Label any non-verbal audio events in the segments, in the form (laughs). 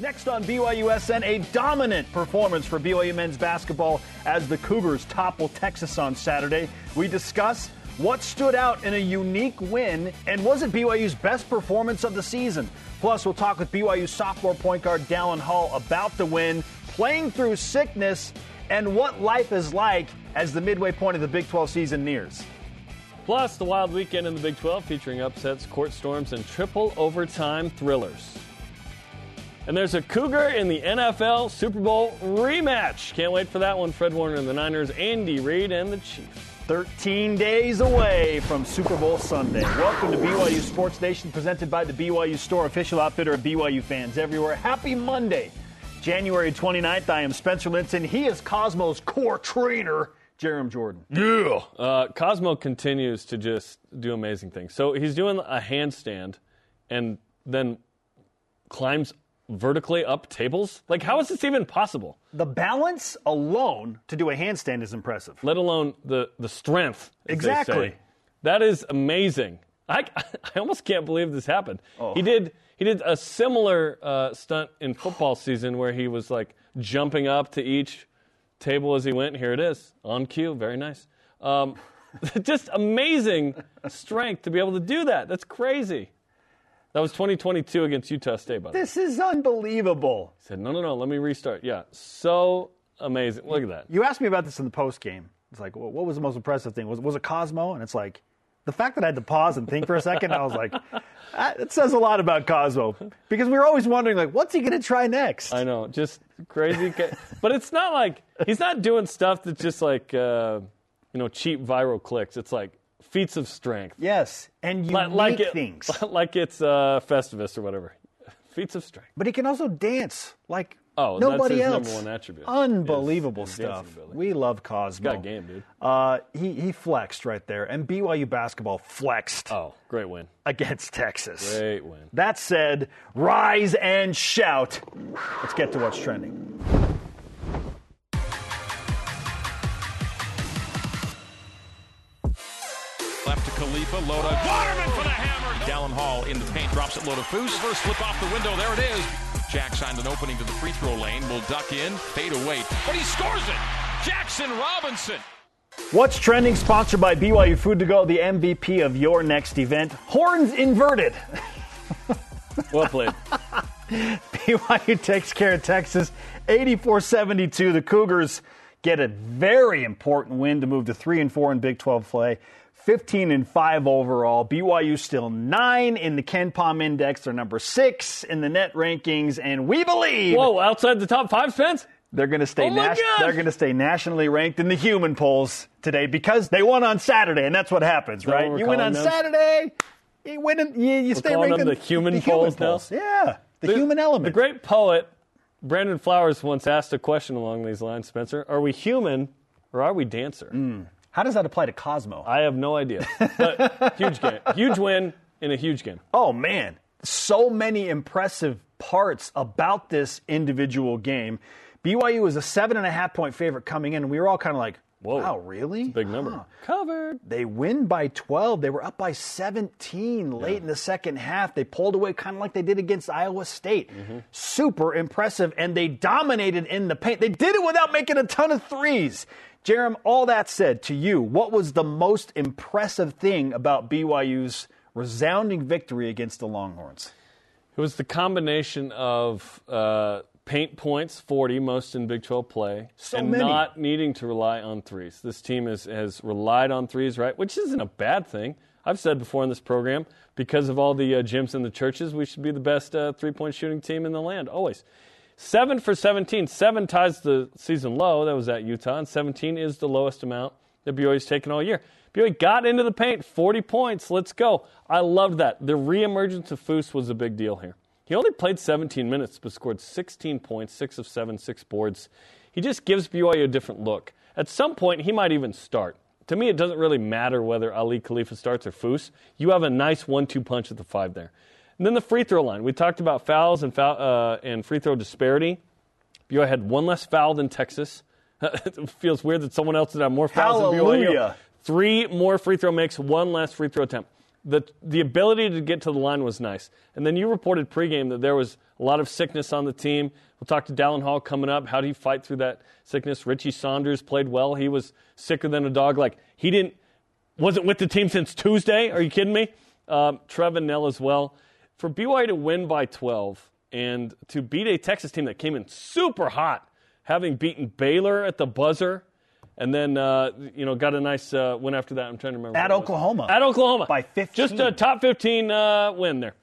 Next on BYUSN, a dominant performance for BYU men's basketball as the Cougars topple Texas on Saturday. We discuss what stood out in a unique win and was it BYU's best performance of the season. Plus, we'll talk with BYU sophomore point guard Dallin Hall about the win, playing through sickness, and what life is like as the midway point of the Big 12 season nears. Plus, the wild weekend in the Big 12 featuring upsets, court storms, and triple overtime thrillers. And there's a Cougar in the NFL Super Bowl rematch. Can't wait for that one. Fred Warner and the Niners, Andy Reid and the Chiefs. 13 days away from Super Bowl Sunday. Welcome to BYU Sports Nation, presented by the BYU Store, official outfitter of BYU fans everywhere. Happy Monday, January 29th. I am Spencer Linton. He is Cosmo's core trainer, Jarom Jordan. Yeah. Uh, Cosmo continues to just do amazing things. So he's doing a handstand and then climbs vertically up tables? Like, how is this even possible? The balance alone to do a handstand is impressive. Let alone the, the strength. Exactly. That is amazing. I, (laughs) I almost can't believe this happened. Oh. He did he did a similar uh, stunt in football (sighs) season where he was like jumping up to each table as he went. Here it is on cue. Very nice. Um, (laughs) just amazing strength to be able to do that. That's crazy. That was 2022 against Utah State, by the way. This is unbelievable. He said, no, no, no, let me restart. Yeah, so amazing. Look at that. You asked me about this in the post game. It's like, well, what was the most impressive thing? Was was it Cosmo? And it's like, the fact that I had to pause and think for a second, I was like, (laughs) that it says a lot about Cosmo because we were always wondering, like, what's he going to try next? I know, just crazy. ca- but it's not like he's not doing stuff that's just like uh, you know cheap viral clicks. It's like feats of strength, Yes, and unique Li- like it, things. (laughs) like it's uh, Festivus or whatever. (laughs) Feats of strength. But he can also dance like Oh, that's nobody his else. number one attribute. Unbelievable His- his stuff. We love Cosmo. Got game, dude. Uh, he he flexed right there, and BYU basketball flexed Oh, great win. against Texas. Great win. That said, rise and shout. Let's get to what's trending. To Khalifa, Loda. Waterman for the hammer. Dallin Hall in the paint, drops it low to Foose. First flip off the window, there it is. Jack signed an opening to the free throw lane. Will duck in, fade away, but he scores it. Jaxson Robinson. What's trending? Sponsored by BYU Food to Go, the MVP of your next event. Horns inverted. (laughs) Well played. (laughs) BYU takes care of Texas 84 72. The Cougars get a very important win to move to 3 and 4 in Big 12 play. 15 and 5 overall. BYU still 9 in the KenPom Index. They're number 6 in the net rankings and we believe Whoa, outside the top five, Spence? they're going to stay Oh nas- they're going to stay nationally ranked in the human polls today because they won on Saturday and that's what happens, right? what You win on them? Saturday, you win in, you, you stay ranked them in the human the polls now? Yeah, the, human element. The great poet Brandon Flowers once asked a question along these lines, Spencer. Are we human or are we dancer? Hmm. How does that apply to Cosmo? I have no idea. But (laughs) huge game. Huge win in a huge game. Oh man, so many impressive parts about this individual game. BYU was a seven and a half point favorite coming in, and we were all kind of like, Whoa. "Wow, really? Big number. Huh. Covered. They win by 12. They were up by 17 late in the second half. They pulled away kind of like they did against Iowa State. Mm-hmm. Super impressive. And they dominated in the paint. They did it without making a ton of threes. Jarom, all that said to you, what was the most impressive thing about BYU's resounding victory against the Longhorns? It was the combination of uh, paint points, 40, most in Big 12 play, So and many. not needing to rely on threes. This team is, has relied on threes, right? Which isn't a bad thing. I've said before in this program, because of all the uh, gyms and the churches, we should be the best uh, three point shooting team in the land, always. Seven for 17. Seven ties the season low. That was at Utah. And 17 is the lowest amount that BYU's taken all year. BYU got into the paint, 40 points. Let's go. I loved that. The reemergence of Foose was a big deal here. He only played 17 minutes, but scored 16 points, six of seven, six boards. He just gives BYU a different look. At some point, he might even start. To me, it doesn't really matter whether Aly Khalifa starts or Foose. You have a nice one-two punch at the five there. And then the free throw line. We talked about fouls and foul, uh, and free throw disparity. BYU had one less foul than Texas. (laughs) it feels weird that someone else did have more fouls than BYU. Three more free throw makes, one less free throw attempt. the the ability to get to the line was nice. And then you reported pregame that there was a lot of sickness on the team. We'll talk to Dallin Hall coming up. How did he fight through that sickness? Richie Saunders played well. He was sicker than a dog. Like he didn't wasn't with the team since Tuesday. Are you kidding me? Um, Trevin Knell as well. For BYU to win by 12 and to beat a Texas team that came in super hot, having beaten Baylor at the buzzer, and then uh, you know got a nice uh, win after that. I'm trying to remember At Oklahoma. At Oklahoma By 15. Just a top 15 uh, win there.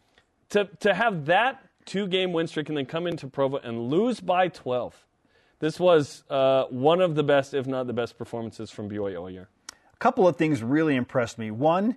To to have that two game win streak and then come into Provo and lose by 12. This was uh, one of the best, if not the best, performances from BYU all year. A couple of things really impressed me. One,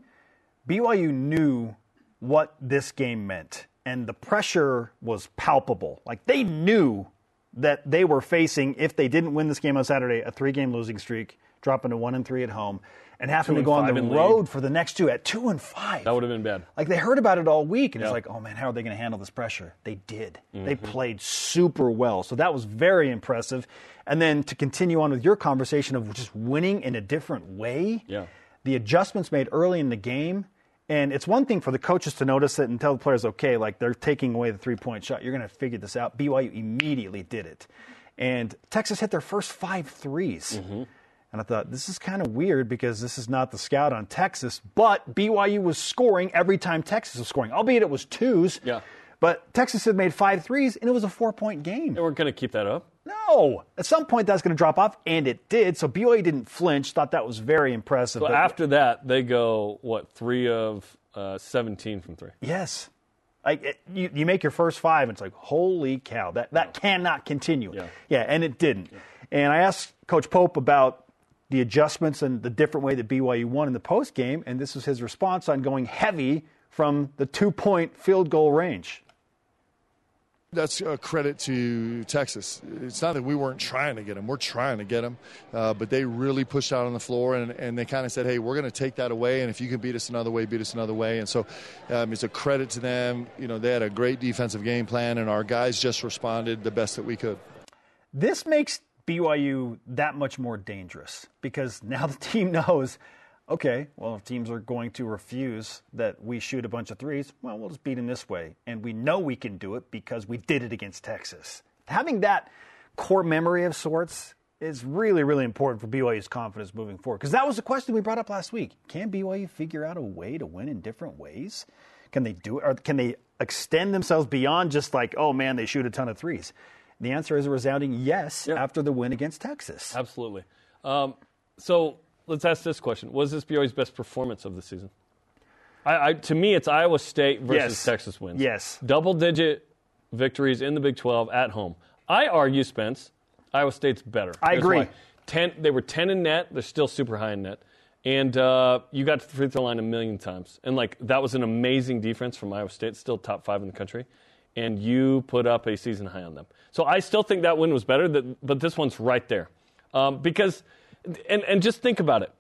BYU knew what this game meant, and the pressure was palpable. Like they knew that they were facing, if they didn't win this game on Saturday, a three game losing streak, dropping to one and three at home, and having to go on the road league. for the next two at two and five. That would have been bad. Like they heard about it all week, and it's like, oh man, how are they going to handle this pressure? They did. They Mm-hmm. played super well, so that was very impressive. And then to continue on with your conversation of just winning in a different way, Yeah. the adjustments made early in the game. And it's one thing for the coaches to notice it and tell the players, okay, like they're taking away the three point shot. You're going to figure this out. BYU immediately did it. And Texas hit their first five threes. Mm-hmm. And I thought, this is kind of weird because this is not the scout on Texas, but BYU was scoring every time Texas was scoring, albeit it was twos. Yeah. But Texas had made five threes, and it was a four point game. They weren't going to keep that up. No. At some point, that's going to drop off, and it did. So BYU didn't flinch, thought that was very impressive. So But- after that, they go, what, three of uh, 17 from three. Yes. Like it, you, you make your first five, and it's like, holy cow, that, that cannot continue. Yeah. yeah, and it didn't. And I asked Coach Pope about the adjustments and the different way that BYU won in the post game, and this was his response on going heavy from the two point field goal range. That's a credit to Texas. It's not that we weren't trying to get them. We're trying to get them. Uh, but they really pushed out on the floor and, and they kind of said, hey, we're going to take that away. And if you can beat us another way, beat us another way. And so um, it's a credit to them. You know, they had a great defensive game plan and our guys just responded the best that we could. This makes BYU that much more dangerous because now the team (laughs) knows okay, well, if teams are going to refuse that we shoot a bunch of threes, well, we'll just beat them this way. And we know we can do it because we did it against Texas. Having that core memory of sorts is really, really important for BYU's confidence moving forward. Because that was the question we brought up last week. Can BYU figure out a way to win in different ways? Can they do it? Or can they extend themselves beyond just like, oh man, they shoot a ton of threes? The answer is a resounding yes after the win against Texas. Absolutely. Um, so let's ask this question: Was this BYU's best performance of the season? I, I, to me, it's Iowa State versus Yes. Texas wins. Yes. double-digit victories in the Big 12 at home. I argue, Spence, Iowa State's better. I Here's agree. why. Ten, they were ten in net. They're still super high in net. And uh, you got to the free throw line a million times, and like that was an amazing defense from Iowa State, still top five in the country. And you put up a season high on them. So I still think that win was better, that, but this one's right there. Um, because, and, and just think about it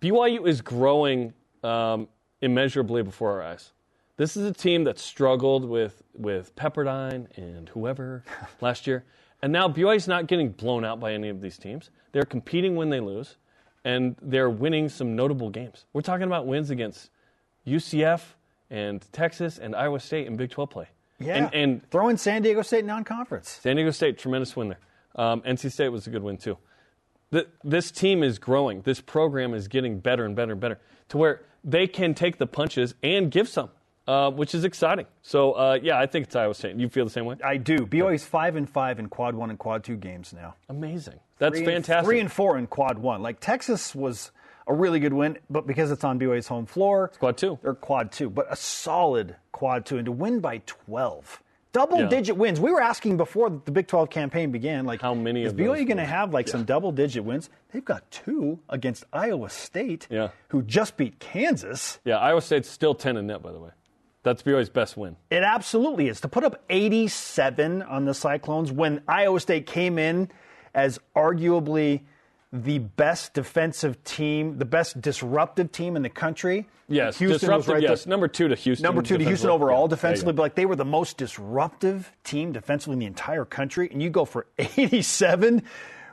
BYU is growing um, immeasurably before our eyes. This is a team that struggled with, with Pepperdine and whoever (laughs) last year. And now BYU's not getting blown out by any of these teams. They're competing when they lose, and they're winning some notable games. We're talking about wins against UCF and Texas and Iowa State in Big 12 play. Yeah. And, and throw in San Diego State non-conference. San Diego State, tremendous win there. Um, NC State was a good win too. The, this team is growing. This program is getting better and better and better to where they can take the punches and give some, uh, which is exciting. So uh, yeah, I think it's Iowa State. You feel the same way? I do. BYU's five and five in quad one and quad two games now. Amazing. That's Three and- fantastic. three and four in quad one. Like Texas was a really good win, but because it's on BYU's home floor, quad two. They're quad two, but a solid quad two, and to win by twelve. Double Yeah. digit wins. We were asking before the Big 12 campaign began, like, How many is BYU going to have like some double digit wins? They've got two against Iowa State, Yeah. who just beat Kansas. Yeah, Iowa State's still ten in net, by the way. That's BYU's best win. It absolutely is. To put up 87 on the Cyclones when Iowa State came in as arguably the best defensive team, the best disruptive team in the country. Yes, Houston was disruptive. right yes, there. number two to Houston. Number two to Houston overall Yeah, defensively, but like they were the most disruptive team defensively in the entire country, and you go for (laughs) 87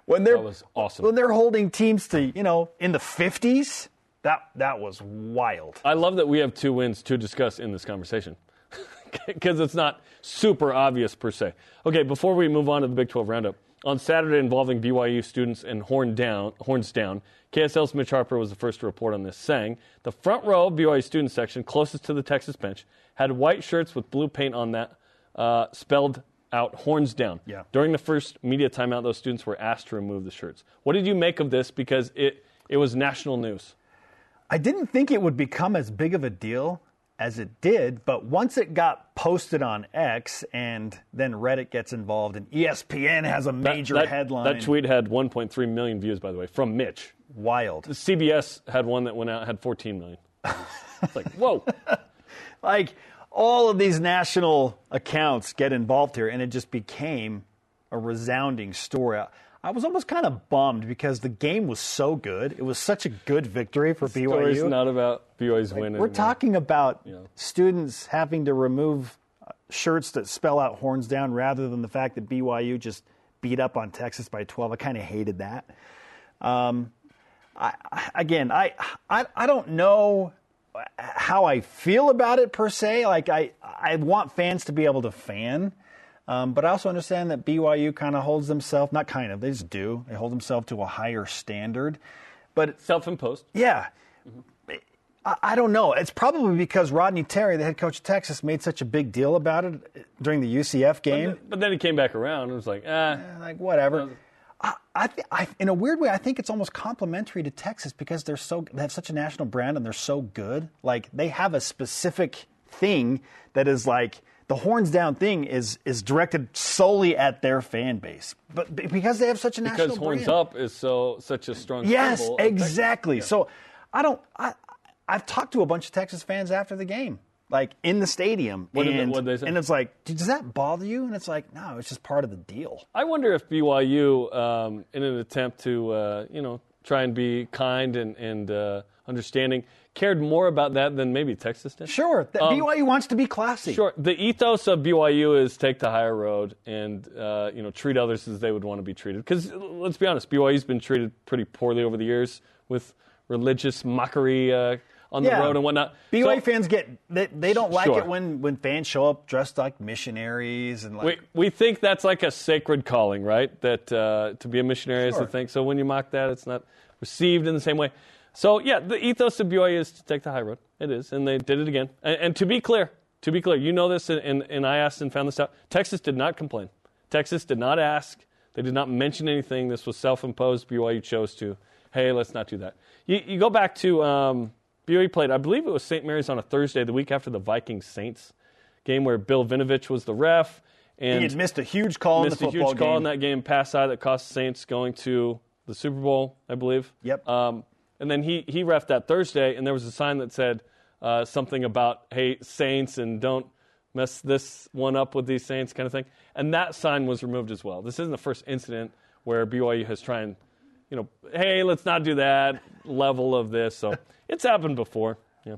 when they're That was awesome. when they're holding teams to you know in the 50s. That that was wild. I love that we have two wins to discuss in this conversation (laughs) because it's not super obvious per se. Okay, before we move on to the Big 12 roundup, on Saturday involving BYU students and horn down, horns down, KSL's Mitch Harper was the first to report on this, saying the front row of BYU student section closest to the Texas bench had white shirts with blue paint on that uh, spelled out horns down. Yeah. During the first media timeout, those students were asked to remove the shirts. What did you make of this? Because it, it was national news. I didn't think it would become as big of a deal as it did, but once it got posted on X and then Reddit gets involved and ESPN has a major that, headline. That tweet had 1.3 million views, by the way, from Mitch. wild. The CBS had one that went out had 14 million. it's like (laughs) whoa. Like all of these national accounts get involved here and it just became a resounding story. I was almost kind of bummed because the game was so good. It was such a good victory for Story's BYU. not about BYU's win. We're anymore. talking about Yeah. students having to remove uh, shirts that spell out horns down rather than the fact that BYU just beat up on Texas by 12. I kind of hated that. Um, I, I- again, I, I I don't know how I feel about it per se. Like I I want fans to be able to fan. Um, but I also understand that BYU kind of holds themselves, not kind of, they just do. They hold themselves to a higher standard. But self-imposed. yeah. I, I don't know. It's probably because Rodney Terry, the head coach of Texas, made such a big deal about it during the UCF game. But then he came back around and was like, ah, Like whatever. I, I, th- I, in a weird way, I think it's almost complimentary to Texas because they're so they have such a national brand and they're so good. Like they have a specific thing that is like the horns down thing is is directed solely at their fan base, but because they have such a national because horns brand. up is so such a strong. Yes, symbol of Texas. exactly. So I don't. I I've talked to a bunch of Texas fans after the game, like in the stadium, What they- and they say? and it's like, does that bother you? And it's like, no, it's just part of the deal. I wonder if BYU, um, in an attempt to uh, you know try and be kind and and uh, understanding, cared more about that than maybe Texas did. Sure, the, Um, BYU wants to be classy. Sure. The ethos of BYU is take the higher road and uh, you know treat others as they would want to be treated. Because let's be honest, BYU's been treated pretty poorly over the years with religious mockery uh, on the road and whatnot. BYU So- fans get they, they don't like Sure. it when when fans show up dressed like missionaries and like we, we think that's like a sacred calling, right? That uh, to be a missionary is Sure. the thing. So when you mock that, it's not received in the same way. So yeah, the ethos of BYU is to take the high road. It is, and they did it again. And, and to be clear, to be clear, you know this, and, and, and I asked and found this out. Texas did not complain. Texas did not ask. They did not mention anything. This was self-imposed. BYU chose to. Hey, let's not do that. You, you go back to um, BYU played. I believe it was St. Mary's on a Thursday, the week after the Vikings Saints game, where Bill Vinovich was the ref. And he had missed a huge call in the missed a huge call in that game, pass eye that cost Saints going to the Super Bowl, I believe. Yep. Um, and then he he ref that Thursday, and there was a sign that said uh, something about "Hey Saints" and don't mess this one up with these Saints, kind of thing. And that sign was removed as well. This isn't the first incident where BYU has tried, and, you know, hey, let's not do that level of this. So (laughs) it's happened before. Yeah.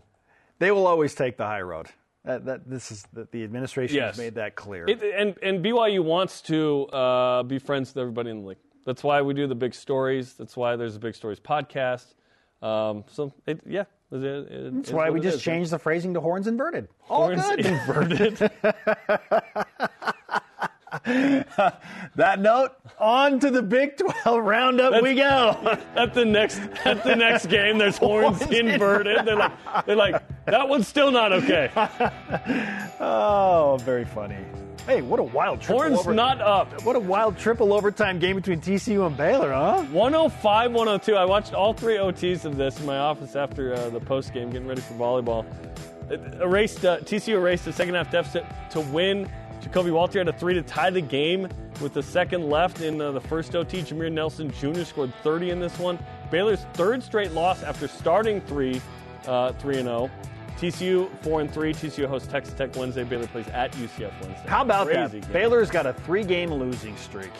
they will always take the high road. That, that this is the, the administration Yes. has made that clear. It, and and BYU wants to uh, be friends with everybody in the league. That's why we do the big stories. That's why there's a big stories podcast. Um, so it, yeah, it, it, That's why we just changed the phrasing to horns inverted. All Horns good. (laughs) inverted. (laughs) (laughs) that note, on to the Big 12 roundup we go. at the next at the next game, there's (laughs) horns Horns inverted. They're like they're like that one's still not okay. Oh, very funny. Hey, what a wild triple Horns over- not up. What a wild triple overtime game between TCU and Baylor, huh? 105, 102. I watched all three OTs of this in my office after uh, the post game, getting ready for volleyball. It erased uh, TCU erased the second half deficit to win. Ja'Kobe Walter had a three to tie the game with the second left in uh, the first OT. Jameer Nelson Jr. scored 30 in this one. Baylor's third straight loss after starting three, uh, three and zero. TCU four and three. TCU hosts Texas Tech Wednesday. Baylor plays at UCF Wednesday. How about Crazy that? game. Baylor's got a three game losing streak.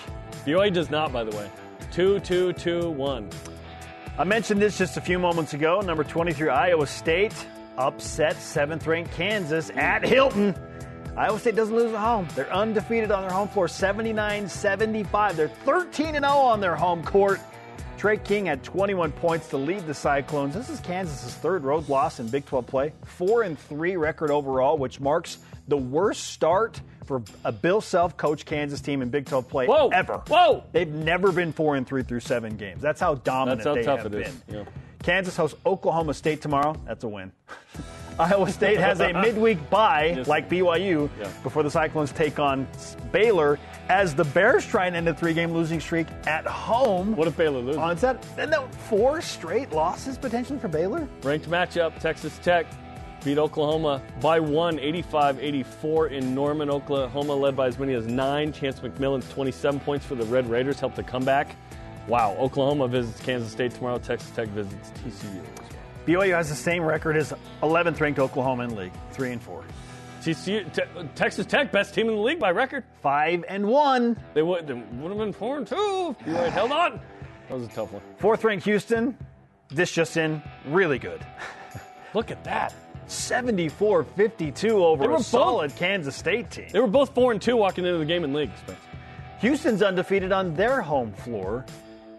BYU does not, by the way. Two, two, two, one. I mentioned this just a few moments ago. Number 23, Iowa State upset seventh ranked Kansas at Hilton. Iowa State doesn't lose at home. They're undefeated on their home floor, 79 75. They're 13 0 on their home court. Tre King had 21 points to lead the Cyclones. This is Kansas's third road loss in Big 12 play, four and three record overall, which marks the worst start for a Bill Self coach Kansas team in Big 12 play Whoa. ever. Whoa. They've never been four and three through seven games. That's how dominant That's how they tough have it is, been. yeah. Kansas hosts Oklahoma State tomorrow. That's a win. (laughs) Iowa State has a midweek bye, Yes. like BYU, Yeah. before the Cyclones take on Baylor as the Bears try and end a three-game losing streak at home. What if Baylor loses? On set, and that four straight losses potentially for Baylor. Ranked matchup Texas Tech beat Oklahoma by one, 85 84 in Norman, Oklahoma, led by as many as nine. Chance McMillan's 27 points for the Red Raiders helped the comeback. Wow, Oklahoma visits Kansas State tomorrow. Texas Tech visits TCU. BYU has the same record as 11th ranked Oklahoma in league, three and four, TCU, Te- Texas Tech, best team in the league by record. five and one. They would, they would have been four and two. if had held on. That was a tough one. Fourth ranked Houston, this just in, really good. (laughs) Look at that. 74 52 over They were a both- solid Kansas State team. They were both four and two walking into the game in league. Houston's undefeated on their home floor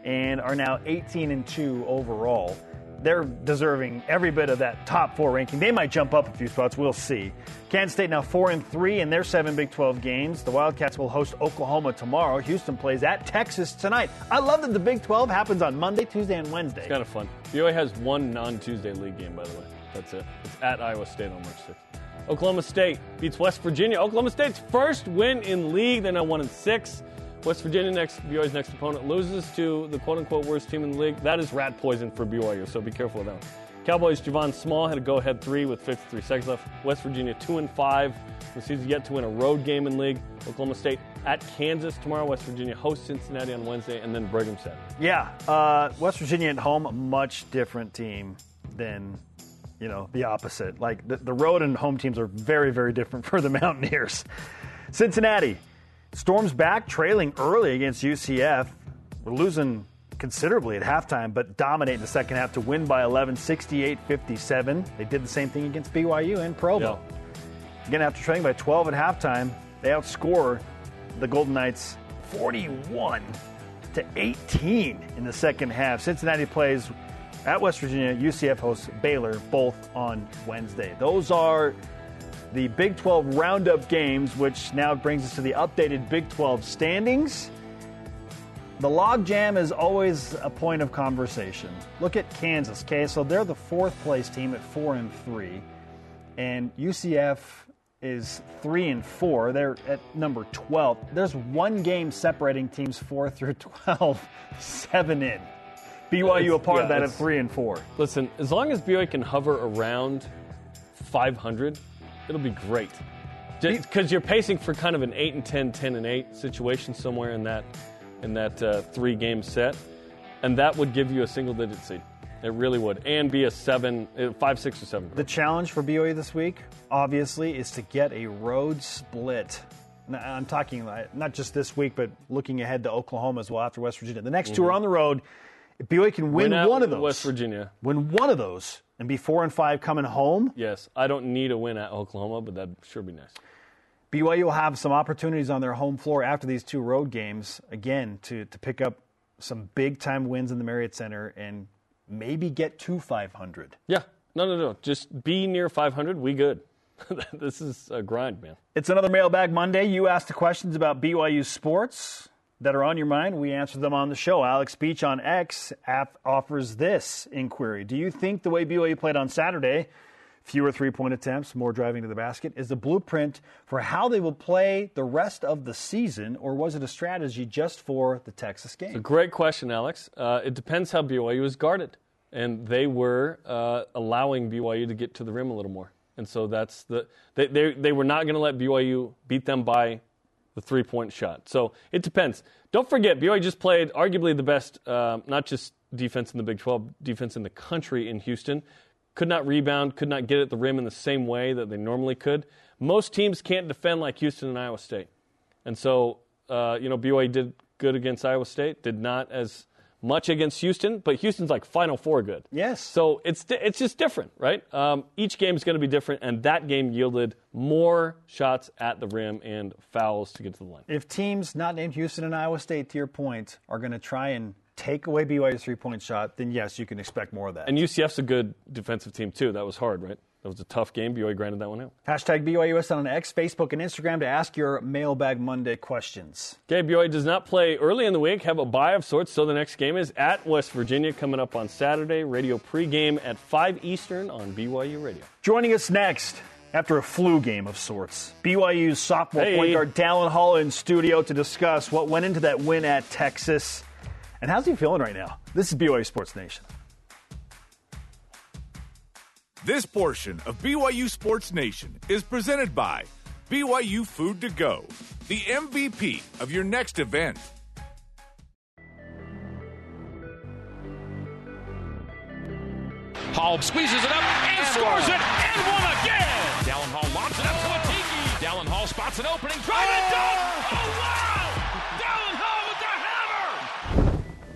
and are now 18 and 2 overall. They're deserving every bit of that top four ranking. They might jump up a few spots. We'll see. Kansas State now 4 and 3 in their seven Big 12 games. The Wildcats will host Oklahoma tomorrow. Houston plays at Texas tonight. I love that the Big 12 happens on Monday, Tuesday, and Wednesday. It's kind of fun. BYU has one non-Tuesday league game, by the way. That's it. It's at Iowa State on March 6th. Oklahoma State beats West Virginia. Oklahoma State's first win in league. They're now one and six. West Virginia next BYU's next opponent loses to the quote-unquote worst team in the league. That is rat poison for BYU, so be careful of that. Cowboys Javon Small had a go-ahead three with 53 seconds left. West Virginia two and five. The season yet to win a road game in league. Oklahoma State at Kansas tomorrow. West Virginia hosts Cincinnati on Wednesday, and then Brigham Saturday. Yeah, uh, West Virginia at home, much different team than, you know, the opposite. Like the, the road and home teams are very, very different (laughs) for the Mountaineers. Cincinnati storms back, trailing early against UCF. We're losing considerably at halftime, but dominate in the second half to win by 11, 68 57. They did the same thing against BYU in Provo. Again, after trailing by 12 at halftime, they outscore the Golden Knights 41 to 18 in the second half. Cincinnati plays at West Virginia. UCF hosts Baylor both on Wednesday. Those are the Big 12 roundup games, which now brings us to the updated Big 12 standings. The logjam is always a point of conversation. Look at Kansas, okay? So they're the fourth place team at four and three, and UCF is three and four. They're at number 12. There's one game separating teams four through (laughs) 12, seven in. BYU a part of that at three and four. Listen, as long as BYU can hover around 500, it'll be great. Because you're pacing for kind of an 8 and 10, 10 and 8 situation somewhere in that in that uh, three game set, and that would give you a single digit seed. It really would, and be a seven, uh, five, six, or seven. The challenge for BYU this week, obviously, is to get a road split. Now, I'm talking not just this week, but looking ahead to Oklahoma as well after West Virginia. The next two are on the road. If BYU can win, Win one of those, West Virginia. win one of those, and be four and five coming home, Yes, I don't need a win at Oklahoma, but that'd sure be nice. BYU will have some opportunities on their home floor after these two road games again to to pick up some big time wins in the Marriott Center and maybe get to 500. Yeah, no, no, no. Just be near 500. We good. (laughs) this is a grind, man. It's another Mailbag Monday. You asked the questions about BYU sports that are on your mind. We answer them on the show. Alex Beach on X offers this inquiry Do you think the way BYU played on Saturday, fewer three point attempts, more driving to the basket, is the blueprint for how they will play the rest of the season, or was it a strategy just for the Texas A game? great question, Alex. Uh, it depends how BYU is guarded, and they were uh, allowing BYU to get to the rim a little more, and so that's the they they, they were not going to let BYU beat them by the three point shot. So it depends. Don't forget, BYU just played arguably the best, um, not just defense in the Big 12, defense in the country in Houston. Could not rebound, could not get at the rim in the same way that they normally could. Most teams can't defend like Houston and Iowa State. And so, uh, you know, BYU did good against Iowa State, did not as much against Houston, but Houston's like Final Four good. Yes. So it's it's just different, right? Um, each game is going to be different, and that game yielded more shots at the rim and fouls to get to the line. If teams not named Houston and Iowa State, to your point, are going to try and take away BYU's three point shot, then yes, you can expect more of that. And UCF's a good defensive team, too. That was hard, right? That was a tough game. BYU granted that one out. Hashtag BYUS on X, Facebook, and Instagram to ask your Mailbag Monday questions. Okay, BYU does not play early in the week, have a bye of sorts, so the next game is at West Virginia coming up on Saturday. Radio pregame at 5 Eastern on BYU Radio. Joining us next, after a flu game of sorts, BYU's sophomore Hey. point guard Dallin Hall in studio to discuss what went into that win at Texas. And how's he feeling right now? This is BYU Sports Nation. This portion of BYU Sports Nation is presented by BYU Food to Go, the MVP of your next event. Hall squeezes it up and, scores it and one again. Dallin Hall lobs it up to Atiki. Dallin Hall spots an opening, drive and oh! dunk.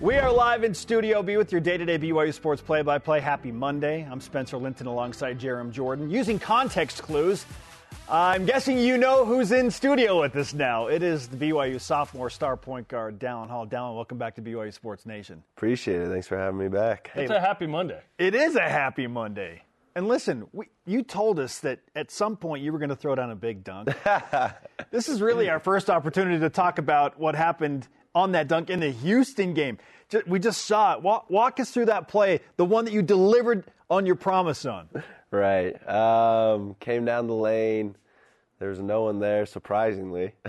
We are live in studio. B with your day to day BYU Sports play by play. Happy Monday. I'm Spencer Linton alongside Jarom Jordan. Using context clues, I'm guessing you know who's in studio with us now. It is the BYU sophomore star point guard, Dallin Hall. Dallin, welcome back to BYU Sports Nation. Appreciate it. Thanks for having me back. It's a happy Monday. It is a happy Monday. And listen, we, you told us that at some point you were going to throw down a big dunk. (laughs) this is really our first opportunity to talk about what happened on that dunk in the Houston game. Ju- We just saw it. Walk, walk us through that play, the one that you delivered on your promise on. Right. Um, came down the lane. There was no one there, surprisingly. (laughs)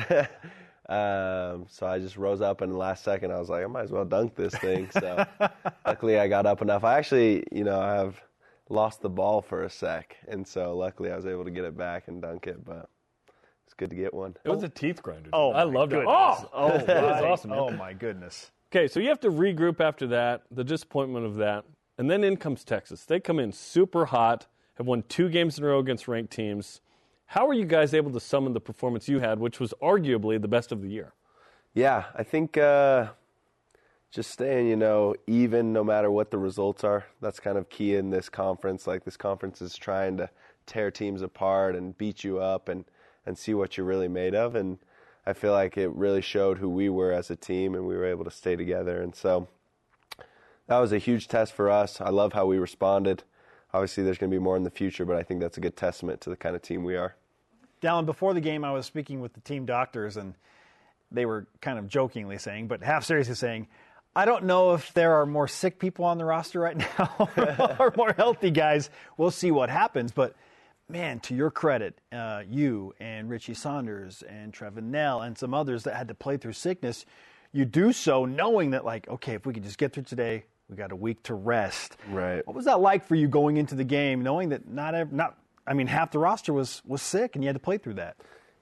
um, so I just rose up, and the last second, I was like, I might as well dunk this thing. So (laughs) luckily, I got up enough. I actually, you know, I have lost the ball for a sec, and so luckily, I was able to get it back and dunk it. But it's good to get one. It was a teeth grinder. dude. Oh, I my loved it. Oh, oh, it (laughs) was awesome. man. Oh, my goodness. Okay, so you have to regroup after that, the disappointment of that, and then in comes Texas. They come in super hot, have won two games in a row against ranked teams. How were you guys able to summon the performance you had, which was arguably the best of the year? Yeah, I think uh, just staying, you know, even no matter what the results are. That's kind of key in this conference. Like this conference is trying to tear teams apart and beat you up and and see what you're really made of. And I feel like it really showed who we were as a team, and we were able to stay together. And so that was a huge test for us. I love how we responded. Obviously, there's going to be more in the future, but I think that's a good testament to the kind of team we are. Dallin, before the game, I was speaking with the team doctors, and they were kind of jokingly saying, but half seriously saying, I don't know if there are more sick people on the roster right now (laughs) or more healthy guys. We'll see what happens. But man, to your credit, uh, you and Richie Saunders and Trevin Knell and some others that had to play through sickness, you do so knowing that, like, okay, if we could just get through today, we got a week to rest. Right. What was that like for you going into the game, knowing that not ev- not I mean half the roster was was sick and you had to play through that?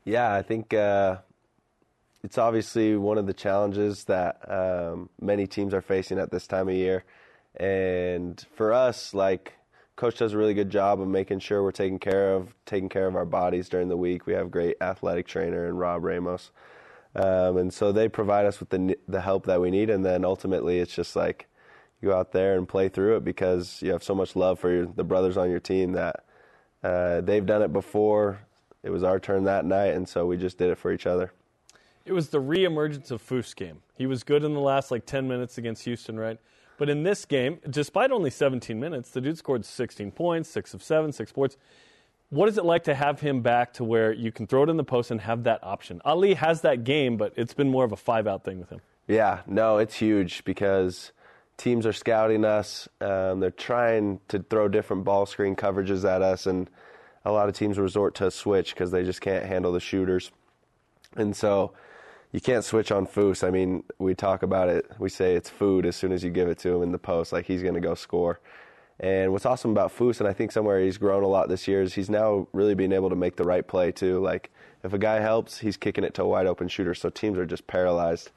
Yeah, I think uh, it's obviously one of the challenges that um, many teams are facing at this time of year. And for us, like coach does a really good job of making sure we're taking care of taking care of our bodies during the week. We have great athletic trainer and Rob Ramos, um, and so they provide us with the the help that we need. And then ultimately, it's just like you go out there and play through it because you have so much love for your, the brothers on your team that uh, they've done it before. It was our turn that night, and so we just did it for each other. It was the reemergence of Foose game. He was good in the last like 10 minutes against Houston, right? But in this game, despite only 17 minutes, the dude scored 16 points, six of seven, six boards. What is it like to have him back to where you can throw it in the post and have that option? Aly has that game, but it's been more of a five out thing with him. Yeah, no, it's huge because teams are scouting us. Um, they're trying to throw different ball screen coverages at us, and a lot of teams resort to a switch because they just can't handle the shooters. And so you can't switch on Foose. I mean, we talk about it. We say it's food as soon as you give it to him in the post, like he's going to go score. And what's awesome about Foose, and I think somewhere he's grown a lot this year, is he's now really being able to make the right play too. Like if a guy helps, he's kicking it to a wide open shooter. So teams are just paralyzed,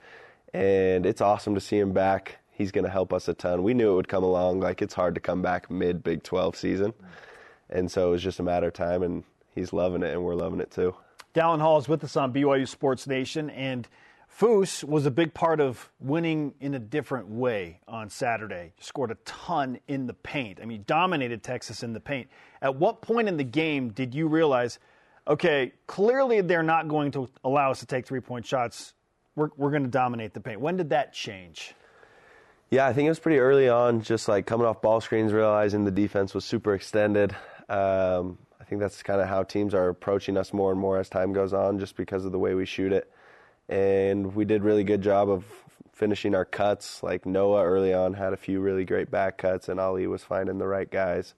and it's awesome to see him back. He's going to help us a ton. We knew it would come along. Like it's hard to come back mid Big 12 season, and so it was just a matter of time. And he's loving it, and we're loving it too. Dallin Hall is with us on BYU Sports Nation, and Foose was a big part of winning in a different way on Saturday. Scored a ton in the paint. I mean, dominated Texas in the paint. At what point in the game did you realize, okay, clearly they're not going to allow us to take three point shots? We're, we're going to dominate the paint. When did that change? Yeah, I think it was pretty early on, just like coming off ball screens, realizing the defense was super extended. Um, I think that's kind of how teams are approaching us more and more as time goes on, just because of the way we shoot it. And we did really good job of finishing our cuts. Like Noah early on had a few really great back cuts, and Aly was finding the right guys.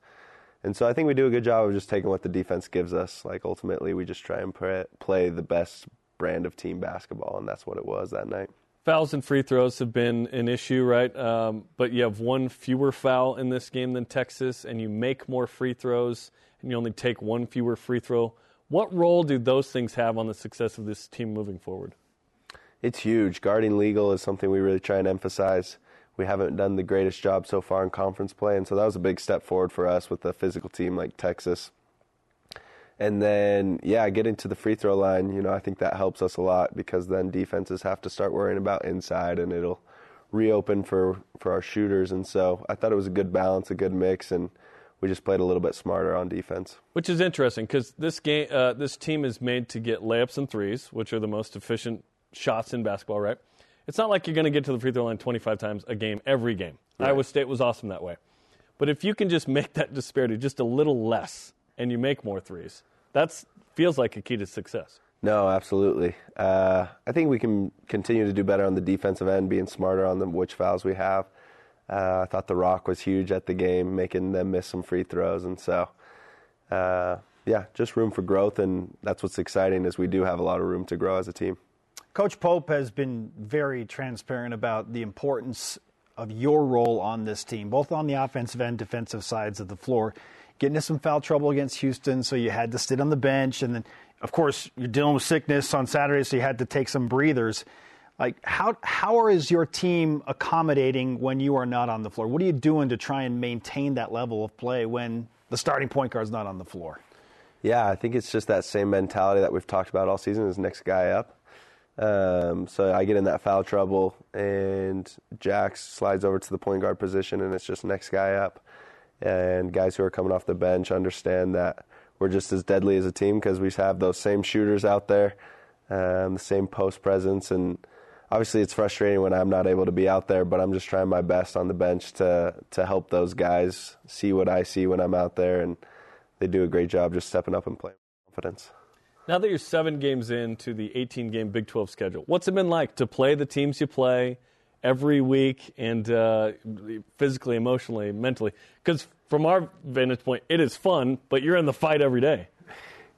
And so I think we do a good job of just taking what the defense gives us. Like ultimately, we just try and play the best brand of team basketball, and that's what it was that night. Fouls and free throws have been an issue, right? Um, but you have one fewer foul in this game than Texas, and you make more free throws, you only take one fewer free throw. What role do those things have on the success of this team moving forward? It's huge. Guarding legal is something we really try and emphasize. We haven't done the greatest job so far in conference play, and so that was a big step forward for us with a physical team like Texas. And then, yeah, getting to the free throw line, you know, I think that helps us a lot because then defenses have to start worrying about inside and it'll reopen for, for our shooters. And so I thought it was a good balance, a good mix, and we just played a little bit smarter on defense. Which is interesting because this game, uh, this team is made to get layups and threes, which are the most efficient shots in basketball, right? It's not like you're going to get to the free throw line 25 times a game every game. Right. Iowa State was awesome that way. But if you can just make that disparity just a little less and you make more threes, that feels like a key to success. No, absolutely. Uh, I think we can continue to do better on the defensive end, being smarter on the, which fouls we have. Uh, I thought the rock was huge at the game, making them miss some free throws, and so uh, yeah, just room for growth, and that's what's exciting is we do have a lot of room to grow as a team. Coach Pope has been very transparent about the importance of your role on this team, both on the offensive and defensive sides of the floor. Getting into some foul trouble against Houston, so you had to sit on the bench, and then, of course, you're dealing with sickness on Saturday, so you had to take some breathers. Like, how how is your team accommodating when you are not on the floor? What are you doing to try and maintain that level of play when the starting point guard is not on the floor? Yeah, I think it's just that same mentality that we've talked about all season: is next guy up. Um, so I get in that foul trouble, and Jax slides over to the point guard position, and it's just next guy up. And guys who are coming off the bench understand that we're just as deadly as a team because we have those same shooters out there, um, the same post presence, and obviously it's frustrating when I'm not able to be out there, but I'm just trying my best on the bench to to help those guys see what I see when I'm out there, and they do a great job just stepping up and playing with confidence. Now that you're seven games into the 18 game Big 12 schedule, what's it been like to play the teams you play every week and uh, physically, emotionally, mentally? Because from our vantage point, it is fun, but you're in the fight every day.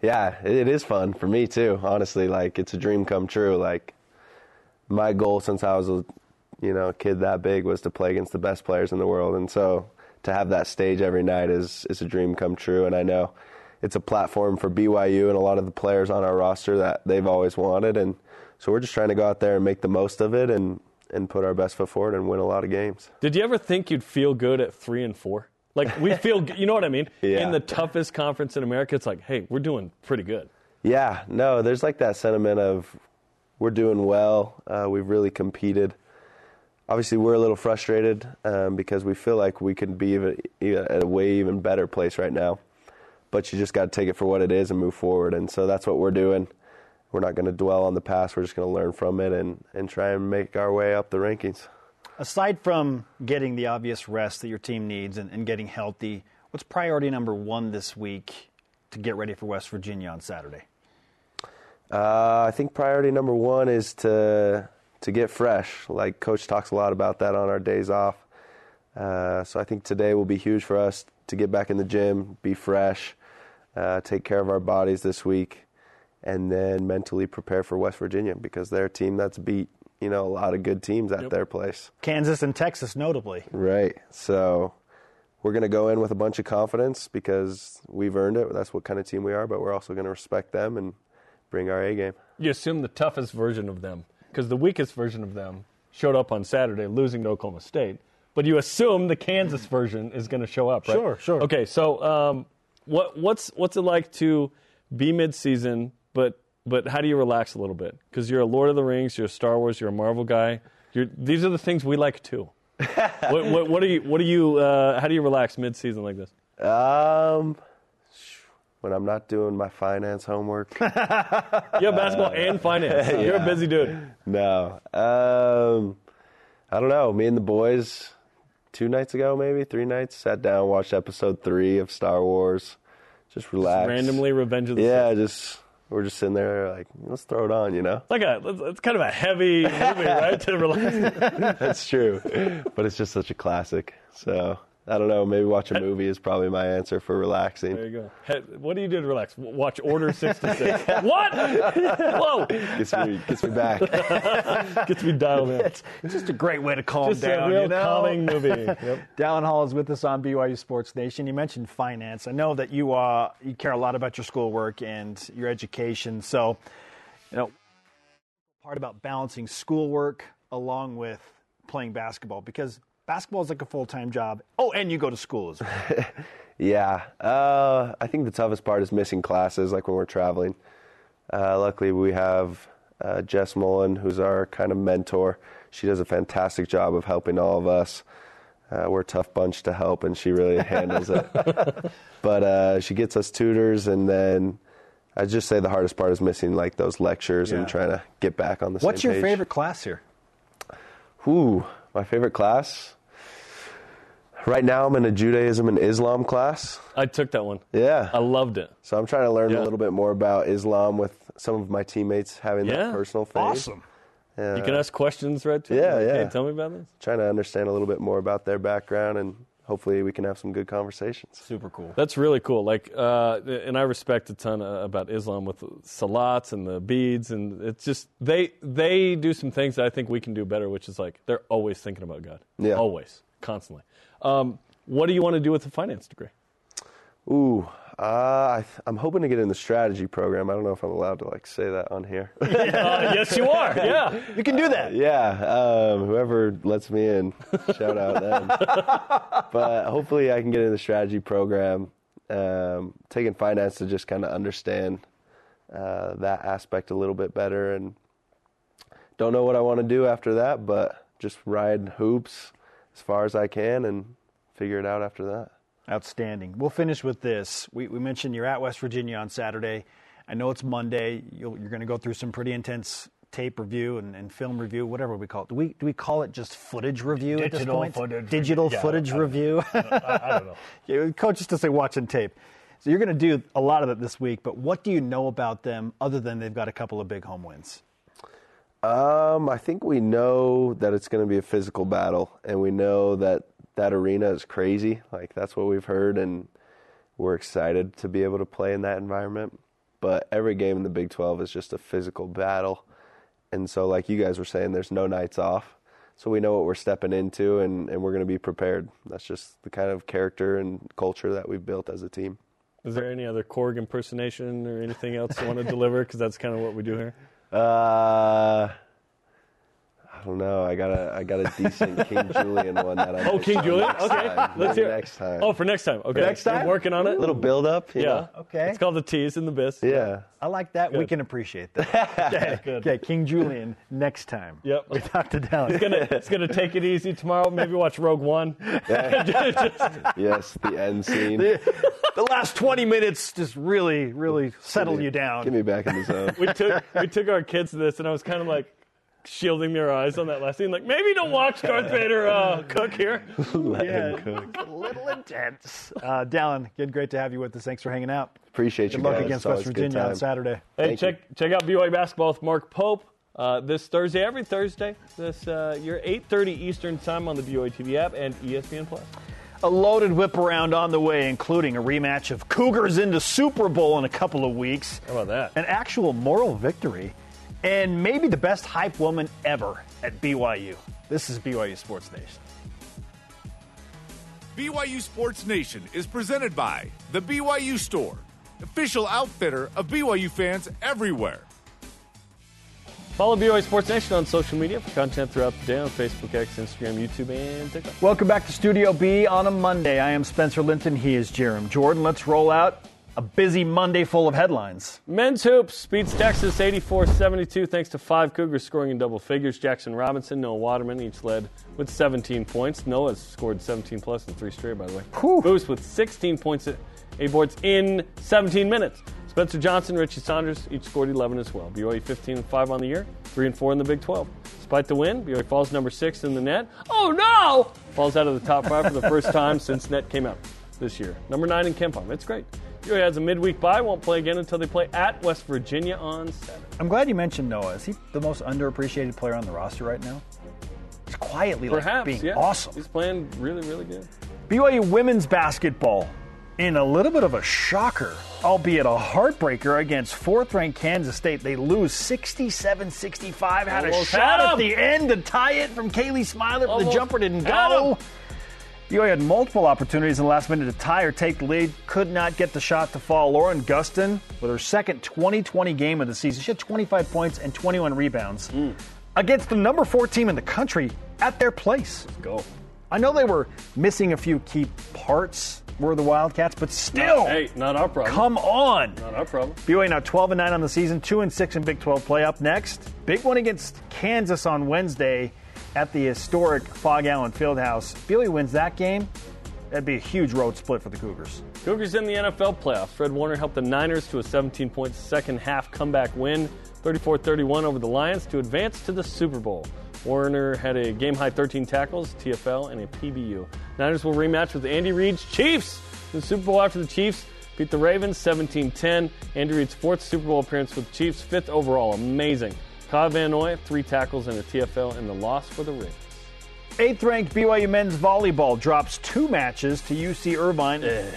Yeah, it is fun for me too. Honestly, like it's a dream come true. Like my goal since I was a you know kid that big was to play against the best players in the world, and so to have that stage every night is is a dream come true. And I know it's a platform for BYU and a lot of the players on our roster that they've always wanted. And so we're just trying to go out there and make the most of it and, and put our best foot forward and win a lot of games. Did you ever think you'd feel good at three and four? Like we (laughs) feel, you know what I mean? Yeah. In the toughest conference in America, it's like, hey, we're doing pretty good. Yeah, no, there's like that sentiment of we're doing well. Uh, we've really competed. Obviously, we're a little frustrated um, because we feel like we could be even, at a way even better place right now but you just got to take it for what it is and move forward. And so that's what we're doing. We're not going to dwell on the past. We're just going to learn from it and, and try and make our way up the rankings. Aside from getting the obvious rest that your team needs and, and getting healthy, what's priority number one this week to get ready for West Virginia on Saturday? Uh, I think priority number one is to to get fresh. Like Coach talks a lot about that on our days off. Uh, so I think today will be huge for us to get back in the gym, be fresh, uh, take care of our bodies this week, and then mentally prepare for West Virginia because they're a team that's beat you know a lot of good teams at yep. their place. Kansas and Texas, notably. Right. So we're going to go in with a bunch of confidence because we've earned it. That's what kind of team we are. But we're also going to respect them and bring our A game. You assume the toughest version of them because the weakest version of them showed up on Saturday, losing to Oklahoma State. But you assume the Kansas version is going to show up, right? Sure, sure. Okay, so um, what, what's what's it like to be midseason, but but how do you relax a little bit? Because you're a Lord of the Rings, you're a Star Wars, you're a Marvel guy. You're, these are the things we like too. (laughs) what, what, what, are you? What are you? Uh, how do you relax midseason like this? Um, when I'm not doing my finance homework. (laughs) you have basketball and finance. yeah. (laughs) You're a busy dude. No. Um, I don't know. Me and the boys, two nights ago, maybe three nights, sat down, watched episode three of Star Wars. Just relax. Randomly, Revenge of the Yeah, Sith. just we're just sitting there like, let's throw it on, you know. It's like a, it's kind of a heavy movie, right? To relax. (laughs) That's true, but it's just such a classic. So I don't know. Maybe watch a movie is probably my answer for relaxing. There you go. Hey, what do you do to relax? Watch Order 66. (laughs) what? (laughs) Whoa! Gets me, gets me back. (laughs) Gets me dialed in. It's just a great way to calm Just down. a real you know? calming movie. Yep. Dallin Hall is with us on BYU Sports Nation. You mentioned finance. I know that you uh, you care a lot about your schoolwork and your education. So, you know, part about balancing schoolwork along with playing basketball because basketball is like a full time job. Oh, and you go to school as well. (laughs) Yeah, uh, I think the toughest part is missing classes, like when we're traveling. Uh, luckily, we have uh, Jess Mullen, who's our kind of mentor. She does a fantastic job of helping all of us. Uh, we're a tough bunch to help, and she really handles it. (laughs) But uh, she gets us tutors, and then I'd just say the hardest part is missing like those lectures Yeah. and trying to get back on the What's your page. favorite class here? Ooh, my favorite class. Right now, I'm in a Judaism and Islam class. I took that one. Yeah. I loved it. So I'm trying to learn Yeah. a little bit more about Islam with some of my teammates having Yeah. that personal faith. Awesome. Yeah. You can ask questions, right? Too? Yeah, Like, yeah. Hey, tell me about this. Trying to understand a little bit more about their background, and hopefully we can have some good conversations. Super cool. That's really cool. Like, uh, and I respect a ton uh, about Islam with salats and the beads, and it's just they they do some things that I think we can do better, which is like they're always thinking about God. Yeah. always, constantly. Um, what do you want to do with a finance degree? Ooh, uh, I th- I'm hoping to get in the strategy program. I don't know if I'm allowed to like say that on here. (laughs) Uh, yes, you are. Yeah. You can do that. yeah, um, whoever lets me in, shout out them. (laughs) but hopefully, I can get in the strategy program, um, taking finance to just kind of understand uh, that aspect a little bit better. And don't know what I want to do after that, but just ride hoops as far as I can and figure it out after that. Outstanding. We'll finish with this. We, we mentioned you're at West Virginia on Saturday. I know it's Monday. You'll, you're going to go through some pretty intense tape review and, and film review, whatever we call it. Do we do we call it just footage review at this Digital point? footage Digital review. Yeah, footage I- review. I, I don't know. (laughs) Yeah, Coach used to say watching tape. So you're going to do a lot of it this week. But what do you know about them other than they've got a couple of big home wins? Um, I think we know that it's going to be a physical battle, and we know that that arena is crazy. Like that's what we've heard, and we're excited to be able to play in that environment. But every game in the Big 12 is just a physical battle, and so like you guys were saying, there's no nights off. So we know what we're stepping into, and, and we're going to be prepared. That's just the kind of character and culture that we've built as a team. Is there any other Korg impersonation or anything else you want to deliver? Because that's kind of what we do here. Uh, I don't know. I got a I got a decent King (laughs) Julien one that I. Oh, King Julien. Okay, time. let's hear. it. next time. Oh, for next time. Okay, next time? We're working on it. a little build up. You Yeah. know? Okay. It's called the tease and the bis. Yeah. I like that. We can appreciate that. (laughs) okay. (laughs) okay, King Julien next time. Yep. We talked to Dallas. It's gonna, it's gonna take it easy tomorrow. Maybe watch Rogue One. Yes, the end scene. the last 20 minutes just really, really settle you down. Get me back in the zone. we took we took our kids to this, and I was kind of like shielding their eyes on that last scene. Like maybe don't watch Darth Vader uh, cook here. (laughs) Let Yeah, him cook. (laughs) a little intense. Uh, Dallin, good, great to have you with us. Thanks for hanging out. Appreciate Good you luck guys. against It's West always a good Virginia on. Saturday. Hey, Thank check check out BYU basketball with Mark Pope uh, this Thursday, every Thursday. This uh, you're 8:30 Eastern time on the BYU TV app and ESPN Plus. A loaded whip around on the way, including a rematch of Cougars into Super Bowl in a couple of weeks. How about that? An actual moral victory, and maybe the best hype woman ever at BYU. This is BYU Sports Nation. BYU Sports Nation is presented by The BYU Store, official outfitter of BYU fans everywhere. Follow BYU Sports Nation on social media for content throughout the day on Facebook, X, Instagram, YouTube, and TikTok. Welcome back to Studio B on a Monday. I am Spencer Linton. He is Jarom Jordan. Let's roll out a busy Monday full of headlines. Men's hoops beats Texas 84-72 thanks to five Cougars scoring in double figures. Jaxson Robinson, Noah Waterman each led with 17 points. Noah's scored 17 plus in three straight, by the way. Whew. Boost with 16 points, at eight boards in 17 minutes. Spencer Johnson, Richie Saunders each scored 11 as well. BYU 15 and 5 on the year, 3 and 4 in the Big 12. Despite the win, BYU falls number 6 in the net. Oh no! Falls out of the top 5 for the first (laughs) time since net came out this year. Number 9 in KenPom. It's great. BYU has a midweek bye, won't play again until they play at West Virginia on Saturday. I'm glad you mentioned Noah. Is he the most underappreciated player on the roster right now? He's quietly like being yeah. awesome. He's playing really, really good. BYU women's basketball in a little bit of a shocker, albeit a heartbreaker against fourth ranked Kansas State. They lose 67 65. Had a shot at the end to tie it from Kaylee Smiler, but the jumper didn't go. BYU had multiple opportunities in the last minute to tie or take the lead, could not get the shot to fall. Lauren Gustin, with her second 2020 game of the season, she had 25 points and 21 rebounds Mm. against the number four team in the country at their place. Go. I know they were missing a few key parts, were the Wildcats, but still, Hey, not our problem. come on. Not our problem. BYU now 12 and 9 on the season, 2 and 6 in Big 12 play. Up next, big one against Kansas on Wednesday at the historic Phog Allen Fieldhouse. BYU wins that game. That'd be a huge road split for the Cougars. Cougars in the NFL playoffs. Fred Warner helped the Niners to a 17 point second half comeback win, 34 31 over the Lions to advance to the Super Bowl. Warner had a game high 13 tackles, TFL, and a PBU. Niners will rematch with Andy Reid's Chiefs in the Super Bowl after the Chiefs beat the Ravens 17 10. Andy Reid's fourth Super Bowl appearance with Chiefs, fifth overall. Amazing. Kyle Van Noy, three tackles and a TFL, and the loss for the Ravens. Eighth ranked BYU men's volleyball drops two matches to UC Irvine eh.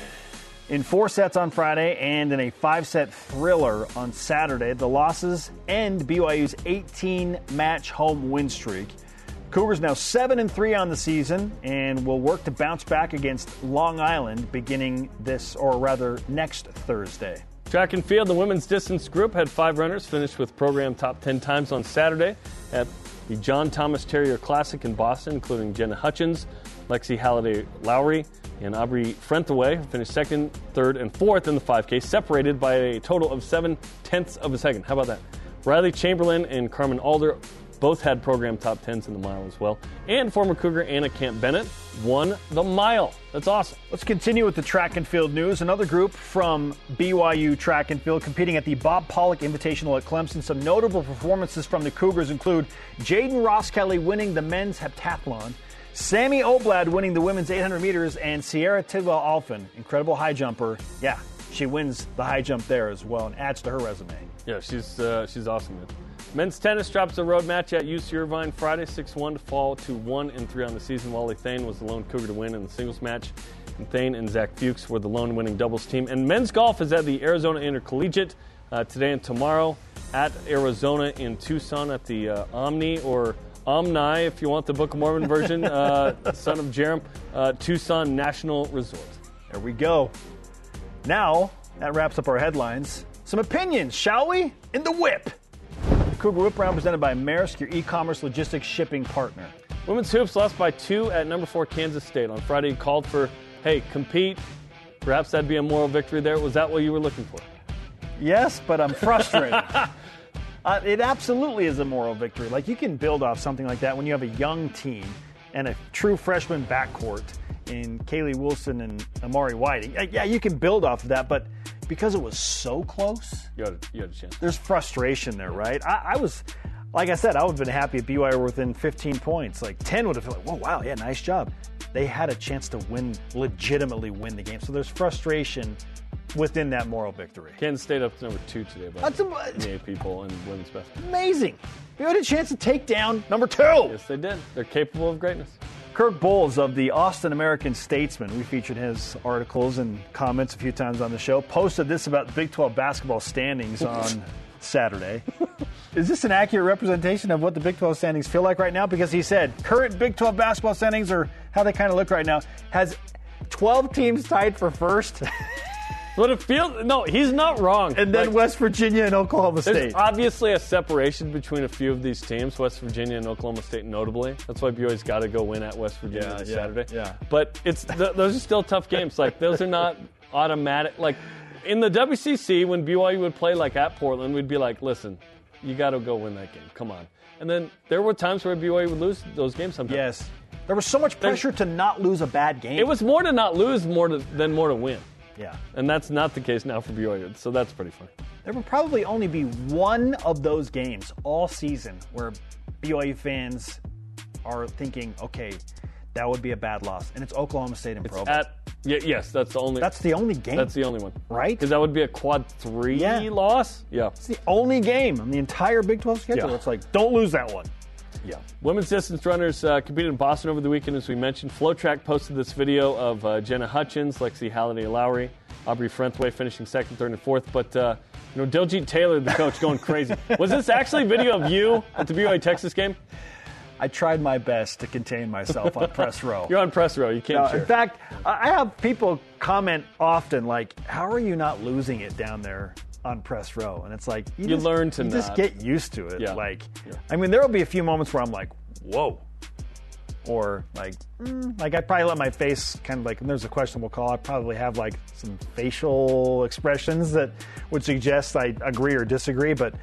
in four sets on Friday and in a five set thriller on Saturday. The losses end BYU's 18 match home win streak. Cougars now 7 and 3 on the season and will work to bounce back against Long Island beginning this, or rather next Thursday. Track and field, the women's distance group had five runners finished with program top 10 times on Saturday at the John Thomas Terrier Classic in Boston, including Jenna Hutchins, Lexi Halliday Lowry, and Aubrey Frentheway, finished second, third, and fourth in the 5K, separated by a total of seven tenths of a second. How about that? Riley Chamberlain and Carmen Alder both had program top 10s in the mile as well. And former Cougar Anna Camp Bennett won the mile. That's awesome. Let's continue with the track and field news. Another group from BYU track and field competing at the Bob Pollock Invitational at Clemson. Some notable performances from the Cougars include Jaden Ross Kelly winning the men's heptathlon, Sammy Oblad winning the women's 800 meters, and Sierra Tidwell Alphin, incredible high jumper. Yeah, she wins the high jump there as well and adds to her resume. Yeah, she's uh, she's awesome. Man. Men's tennis drops a road match at UC Irvine Friday, 6-1 to fall to 1 and 3 on the season. Wally Thayne was the lone Cougar to win in the singles match. And Thane and Zach Fuchs were the lone winning doubles team. And men's golf is at the Arizona Intercollegiate uh, today and tomorrow at Arizona in Tucson at the uh, Omni or Omni, if you want the Book of Mormon version, uh, (laughs) son of Jarom, uh, Tucson National Resort. There we go. Now, that wraps up our headlines. Some opinions, shall we? In the whip. Cougar Whip Round presented by Maersk, your e commerce logistics shipping partner. Women's hoops lost by two at number four Kansas State. On Friday, you called for, hey, compete. Perhaps that'd be a moral victory there. Was that what you were looking for? Yes, but I'm frustrated. (laughs) uh, it absolutely is a moral victory. Like you can build off something like that when you have a young team and a true freshman backcourt in Kailey Woolston and Amari Whiting. Uh, Yeah, you can build off of that, but because it was so close, You had, you had a chance. there's frustration there, right? I, I was, like I said, I would have been happy if BYU were within 15 points. Like 10 would have felt like, whoa, wow, yeah, nice job. They had a chance to win, legitimately win the game. So there's frustration within that moral victory. Kansas State up to number two today by That's a- the AP poll in women's basketball. Amazing. BYU had a chance to take down number two. Yes, they did. They're capable of greatness. Kirk Bohls of the Austin American Statesman, we featured his articles and comments a few times on the show, posted this about the Big 12 basketball standings on (laughs) Saturday. Is this an accurate representation of what the Big 12 standings feel like right now? Because he said current Big 12 basketball standings are how they kind of look right now. Has 12 teams tied for first, (laughs) But it feels no, he's not wrong. and then Like, West Virginia and Oklahoma State. There's obviously a separation between a few of these teams, West Virginia and Oklahoma State, notably. That's why BYU's got to go win at West Virginia Yeah, this yeah, Saturday. yeah. But it's th- those are still tough games. Like those are not automatic. Like in the WCC, when BYU would play like at Portland, we'd be like, "Listen, you got to go win that game. Come on." And then there were times where BYU would lose those games sometimes. yes. There was so much pressure to not lose a bad game. It was more to not lose more to, than more to win. Yeah. And that's not the case now for BYU, so that's pretty funny. There will probably only be one of those games all season where BYU fans are thinking, okay, that would be a bad loss, and it's Oklahoma State in Provo. At yeah, yes, that's the only. That's the only game. that's the only one, Right? Because that would be a quad three Yeah. loss. Yeah. It's the only game on the entire Big 12 schedule. Yeah. It's like, don't lose that one. Yeah. Women's distance runners uh, competed in Boston over the weekend, as we mentioned. FloTrack posted this video of uh, Jenna Hutchins, Lexi Halliday Lowry, Aubrey Frentheway finishing second, third, and fourth. But, uh, you know, Diljeet Taylor, the coach, going crazy. (laughs) Was this actually video of you at the BYU Texas game? I tried my best to contain myself on press row. (laughs) You're on press row. You can't No, cheer. in fact, I have people comment often like, "How are you not losing it down there on press row?" And it's like you, You just, learn to you just get used to it. Yeah. Like, Yeah. I mean, there will be a few moments where I'm like, "Whoa," or like, mm, like I probably let my face kind of like. When there's a questionable call, I probably have like some facial expressions that would suggest I agree or disagree, but.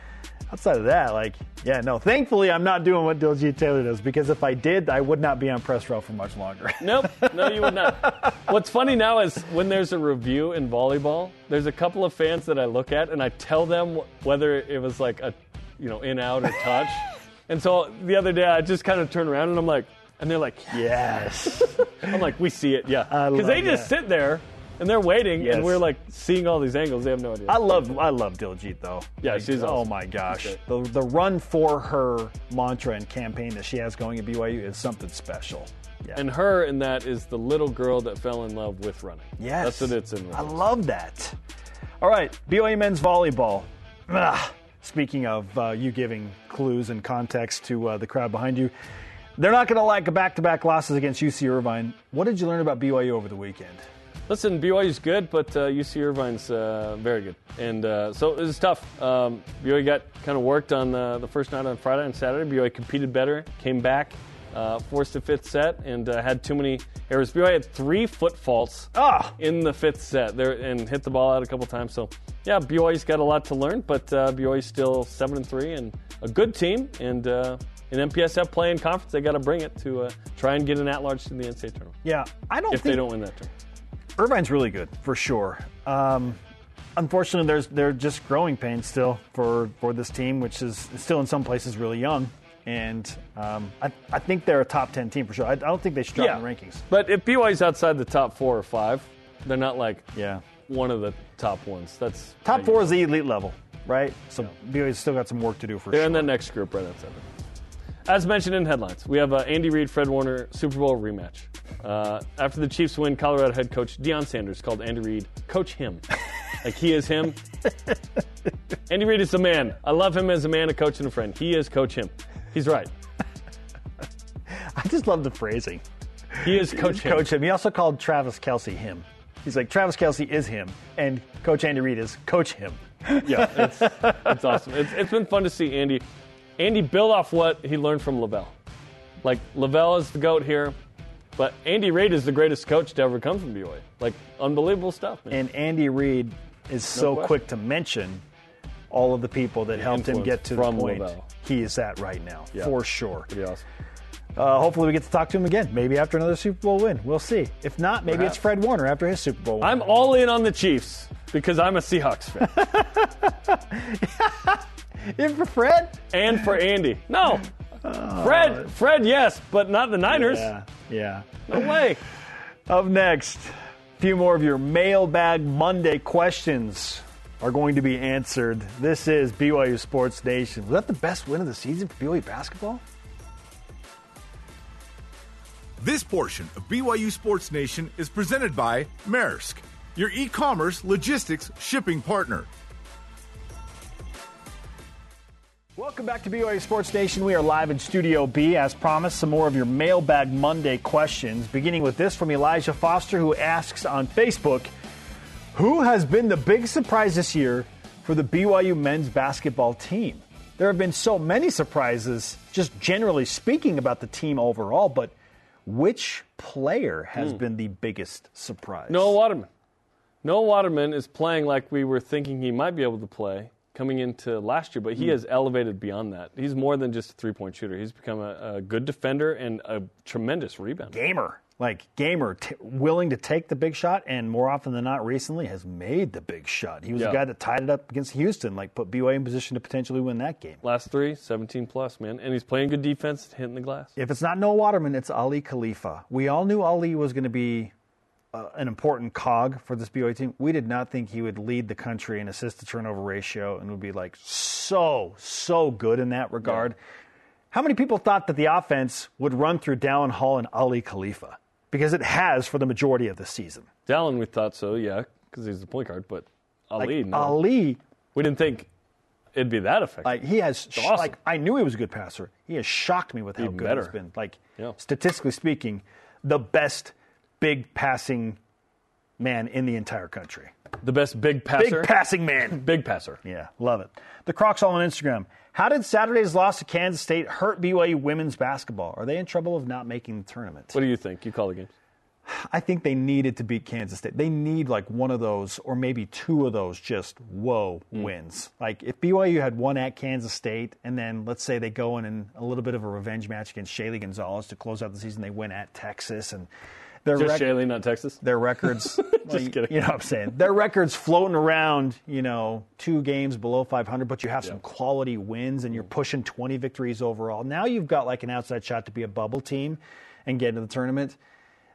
Outside of that, like, yeah, no. Thankfully, I'm not doing what Diljeet Taylor does because if I did, I would not be on press row for much longer. (laughs) Nope, no, you would not. What's funny now is when there's a review in volleyball, there's a couple of fans that I look at and I tell them whether it was like a, you know, in out or touch. (laughs) and so the other day I just kind of turned around and I'm like, and they're like, yes. (laughs) I'm like, we see it, yeah, because they love just that. sit there and they're waiting Yes. and we're like seeing all these angles. They have no idea. I love I love Diljeet though. Yeah, she's oh my gosh, the the run for her mantra and campaign that she has going at BYU is something special. Yeah. and her in that is the little girl that fell in love with running. yes, that's what it's in. I love that. All right, BYU men's volleyball. Ah, speaking of uh, you giving clues and context to uh, the crowd behind you, they're not going to like a back-to-back losses against UC Irvine. What did you learn about BYU over the weekend? Listen, BYU's good, but uh, UC Irvine's uh, very good, and uh, so it was tough. Um, BYU got kind of worked on the, the first night on Friday and Saturday. BYU competed better, came back, uh, forced a fifth set, and uh, had too many errors. BYU had three foot faults Ah. in the fifth set there and hit the ball out a couple times. So, yeah, BYU's got a lot to learn, but uh, BYU's still seven and three and a good team, and uh, in MPSF playing conference, they got to bring it to uh, try and get an at-large to the NCAA tournament Yeah, I don't think if think they don't win that tournament. Irvine's really good for sure. Um, unfortunately, there's they're just growing pains still for for this team, which is still in some places really young. And um, I, I think they're a top ten team for sure. I, I don't think they should drop in the rankings. But if BYU's outside the top four or five, they're not like Yeah, one of the top ones. That's top four is the elite level, right? So BYU's still got some work to do for sure. They're in that next group right outside. them. As mentioned in headlines, we have uh, Andy Reid, Fred Warner Super Bowl rematch. Uh, after the Chiefs win, Colorado head coach Deion Sanders called Andy Reid coach him, (laughs) like he is him. Andy Reid is the man. I love him as a man, a coach, and a friend. He is coach him. He's right. (laughs) I just love the phrasing. He is coach him. Coach him. He also called Travis Kelce him. He's like Travis Kelce is him, and Coach Andy Reid is Coach him. Yeah, it's, it's awesome. It's, it's been fun to see Andy. Andy build off what he learned from LaVell. Like LaVell is the goat here, but Andy Reid is the greatest coach to ever come from BYU. Like unbelievable stuff, man. And Andy Reid is so question. quick to mention all of the people that helped him get to the point LaVell. he is at right now, Yeah. for sure. Awesome. Uh, hopefully, we get to talk to him again. Maybe after another Super Bowl win. We'll see. If not, maybe Perhaps. it's Fred Warner after his Super Bowl win. I'm all in on the Chiefs because I'm a Seahawks fan. (laughs) in for Fred? and for Andy. No. Oh. Fred, Fred, yes, but not the Niners. Yeah, yeah. No way. Up next, a few more of your mailbag Monday questions are going to be answered. This is BYU Sports Nation. Was that the best win of the season for BYU basketball? This portion of BYU Sports Nation is presented by Maersk, your e commerce logistics shipping partner. Welcome back to BYU Sports Nation. We are live in Studio B. As promised, some more of your mailbag Monday questions, beginning with this from Elijah Foster, who asks on Facebook Who has been the big surprise this year for the BYU men's basketball team? There have been so many surprises, just generally speaking, about the team overall, but which player has hmm. been the biggest surprise? Noah Waterman. Noah Waterman is playing like we were thinking he might be able to play coming into last year, but he hmm. has elevated beyond that. He's more than just a three point shooter. He's become a, a good defender and a tremendous rebounder. gamer. like gamer, t- willing to take the big shot, and more often than not, recently has made the big shot. He was Yeah. the guy that tied it up against Houston, like put BYU in position to potentially win that game. Last three, 17 plus, man. And he's playing good defense, hitting the glass. If it's not Noah Waterman, it's Aly Khalifa. We all knew Aly was going to be uh, an important cog for this BYU team. We did not think he would lead the country in assist to turnover ratio and would be like so, so good in that regard. How many people thought that the offense would run through Dallin Hall and Aly Khalifa? Because it has for the majority of the season. Dallin, we thought so, yeah, because he's the point guard. But Aly, Like, no. Aly, we didn't think it'd be that effective. like he has, sh- awesome. like I knew he was a good passer. He has shocked me with how Even good better. he's been. Like Yeah. statistically speaking, the best big passing man in the entire country. the best big passer. Big passing man. (laughs) big passer. Yeah, love it. The Crocs all on Instagram. How did Saturday's loss to Kansas State hurt BYU women's basketball? Are they in trouble of not making the tournament? What do you think? You call the games. I think they needed to beat Kansas State. They need like one of those or maybe two of those just whoa hmm. wins. Like if BYU had one at Kansas State and then let's say they go in in a little bit of a revenge match against Shaylee Gonzalez to close out the season, they win at Texas and their Just rec- Shailene, not Texas. their records. (laughs) well, you- kidding. You know what I'm saying? Their records floating around, you know, two games below 500, but you have some quality wins and you're mm. pushing 20 victories overall. Now you've got like an outside shot to be a bubble team and get into the tournament.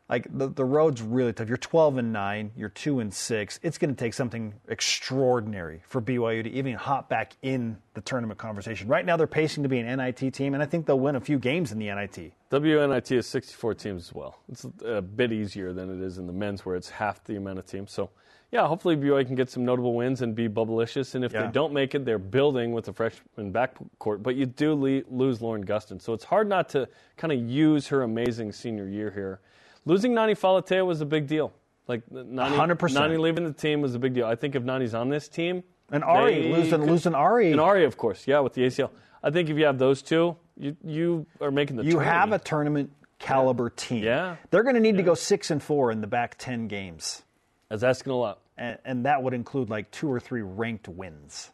Like the, the road's really tough. You're 12 and 9, you're 2 and 6. It's going to take something extraordinary for BYU to even hop back in the tournament conversation. Right now they're pacing to be an NIT team and I think they'll win a few games in the NIT. WNIT is 64 teams as well. It's a bit easier than it is in the men's, where it's half the amount of teams. So, yeah, hopefully BYU can get some notable wins and be bubblicious. And if Yeah. they don't make it, they're building with the freshman backcourt. But you do le- lose Lauren Gustin, so it's hard not to kind of use her amazing senior year here. Losing Nani Falatea was a big deal. Like Nani, 100%. Nani leaving the team was a big deal. I think if Nani's on this team, And Ari, losing, could- losing Ari. and Ari, of course, yeah, with the ACL. I think if you have those two, you you are making the you have a tournament. tournament caliber team. Yeah. They're going to need to go six and four in the back ten games, That's asking a lot. and, and that would include like two or three ranked wins.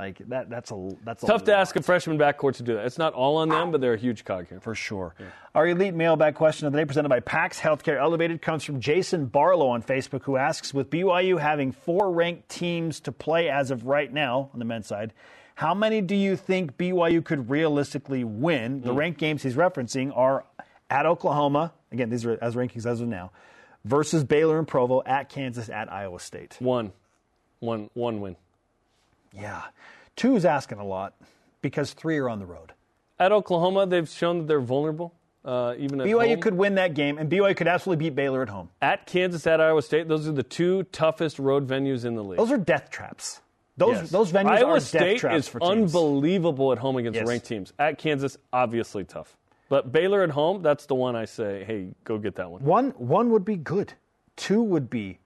Like that. That's a that's a Tough to lot, ask a freshman backcourt to do that. It's not all on them, ah. but they're a huge cog here. for sure. Our elite mailbag question of the day, presented by PAX Healthcare Elevated, comes from Jason Barlow on Facebook, who asks: With BYU having four ranked teams to play as of right now on the men's side. How many do you think BYU could realistically win? The hmm. ranked games he's referencing are at Oklahoma. Again, these are as rankings as of now. Versus Baylor and Provo, at Kansas, at Iowa State. One, one, one win. Yeah. Two is asking a lot because three are on the road. At Oklahoma, they've shown that they're vulnerable. Uh, even at BYU home. could win that game, and BYU could absolutely beat Baylor at home. at Kansas, at Iowa State. Those are the two toughest road venues in the league. Those are death traps. Those Yes. those venues Iowa are State death traps is unbelievable at home against Yes. ranked teams. At Kansas, obviously tough. But Baylor at home, that's the one I say, hey, go get that one. One one would be good. Two would be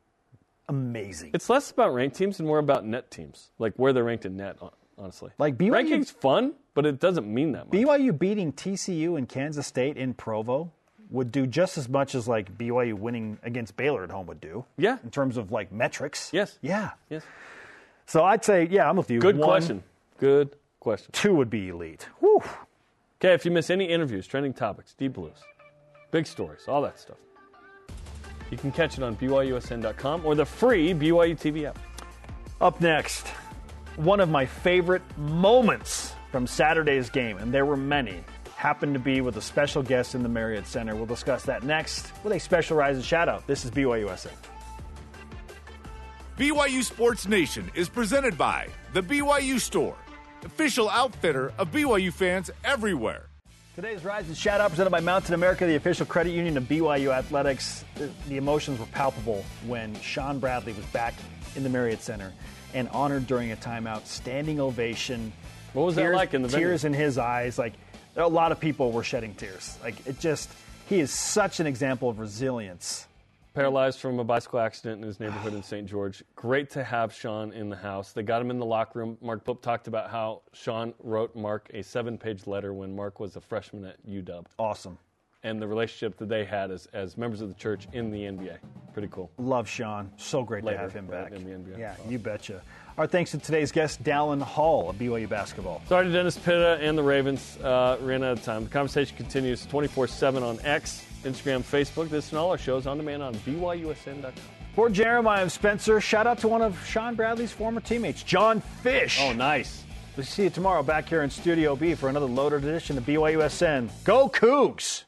amazing. It's less about ranked teams and more about net teams, like where they're ranked in net, honestly. Like BYU Ranking's fun, but it doesn't mean that much. BYU beating TCU and Kansas State in Provo would do just as much as like BYU winning against Baylor at home would do. Yeah. In terms of like metrics. Yes. Yeah. Yes. So I'd say, yeah, I'm with you. Good One, question. Good question. Two would be elite. Whew. Okay, if you miss any interviews, trending topics, deep blues, big stories, all that stuff, you can catch it on BYUSN.com or the free BYU TV app. Up next, one of my favorite moments from Saturday's game, and there were many, happened to be with a special guest in the Marriott Center. We'll discuss that next with a special Rise and Shout Out. This is BYUSN. BYU Sports Nation is presented by The BYU Store, official outfitter of BYU fans everywhere. Today's Rise and Shout Out presented by Mountain America, the official credit union of BYU Athletics. The, emotions were palpable when Shawn Bradley was back in the Marriott Center and honored during a timeout, standing ovation. What was that like in the venue? tears in his eyes? Like a lot of people were shedding tears. Like it just, he is such an example of resilience. Paralyzed from a bicycle accident in his neighborhood in (sighs) St. George. Great to have Shawn in the house. They got him in the locker room. Mark Pope talked about how Shawn wrote Mark a seven page letter when Mark was a freshman at UW Awesome. and the relationship that they had as, as members of the church in the NBA. Pretty cool. Love Shawn. So great Later, to have him right, back. in the NBA. Yeah, you betcha. Our thanks to today's guest, Dallin Hall of BYU basketball. Sorry to Dennis Pitta and the Ravens. Uh, ran out of time. The conversation continues 24 7 on X Instagram, Facebook. This and all our shows on demand on BYUSN.com. For Jeremiah and Spencer, shout out to one of Shawn Bradley's former teammates, John Fish. Oh, nice. We'll see you tomorrow back here in Studio B for another loaded edition of BYUSN. Go Cougs!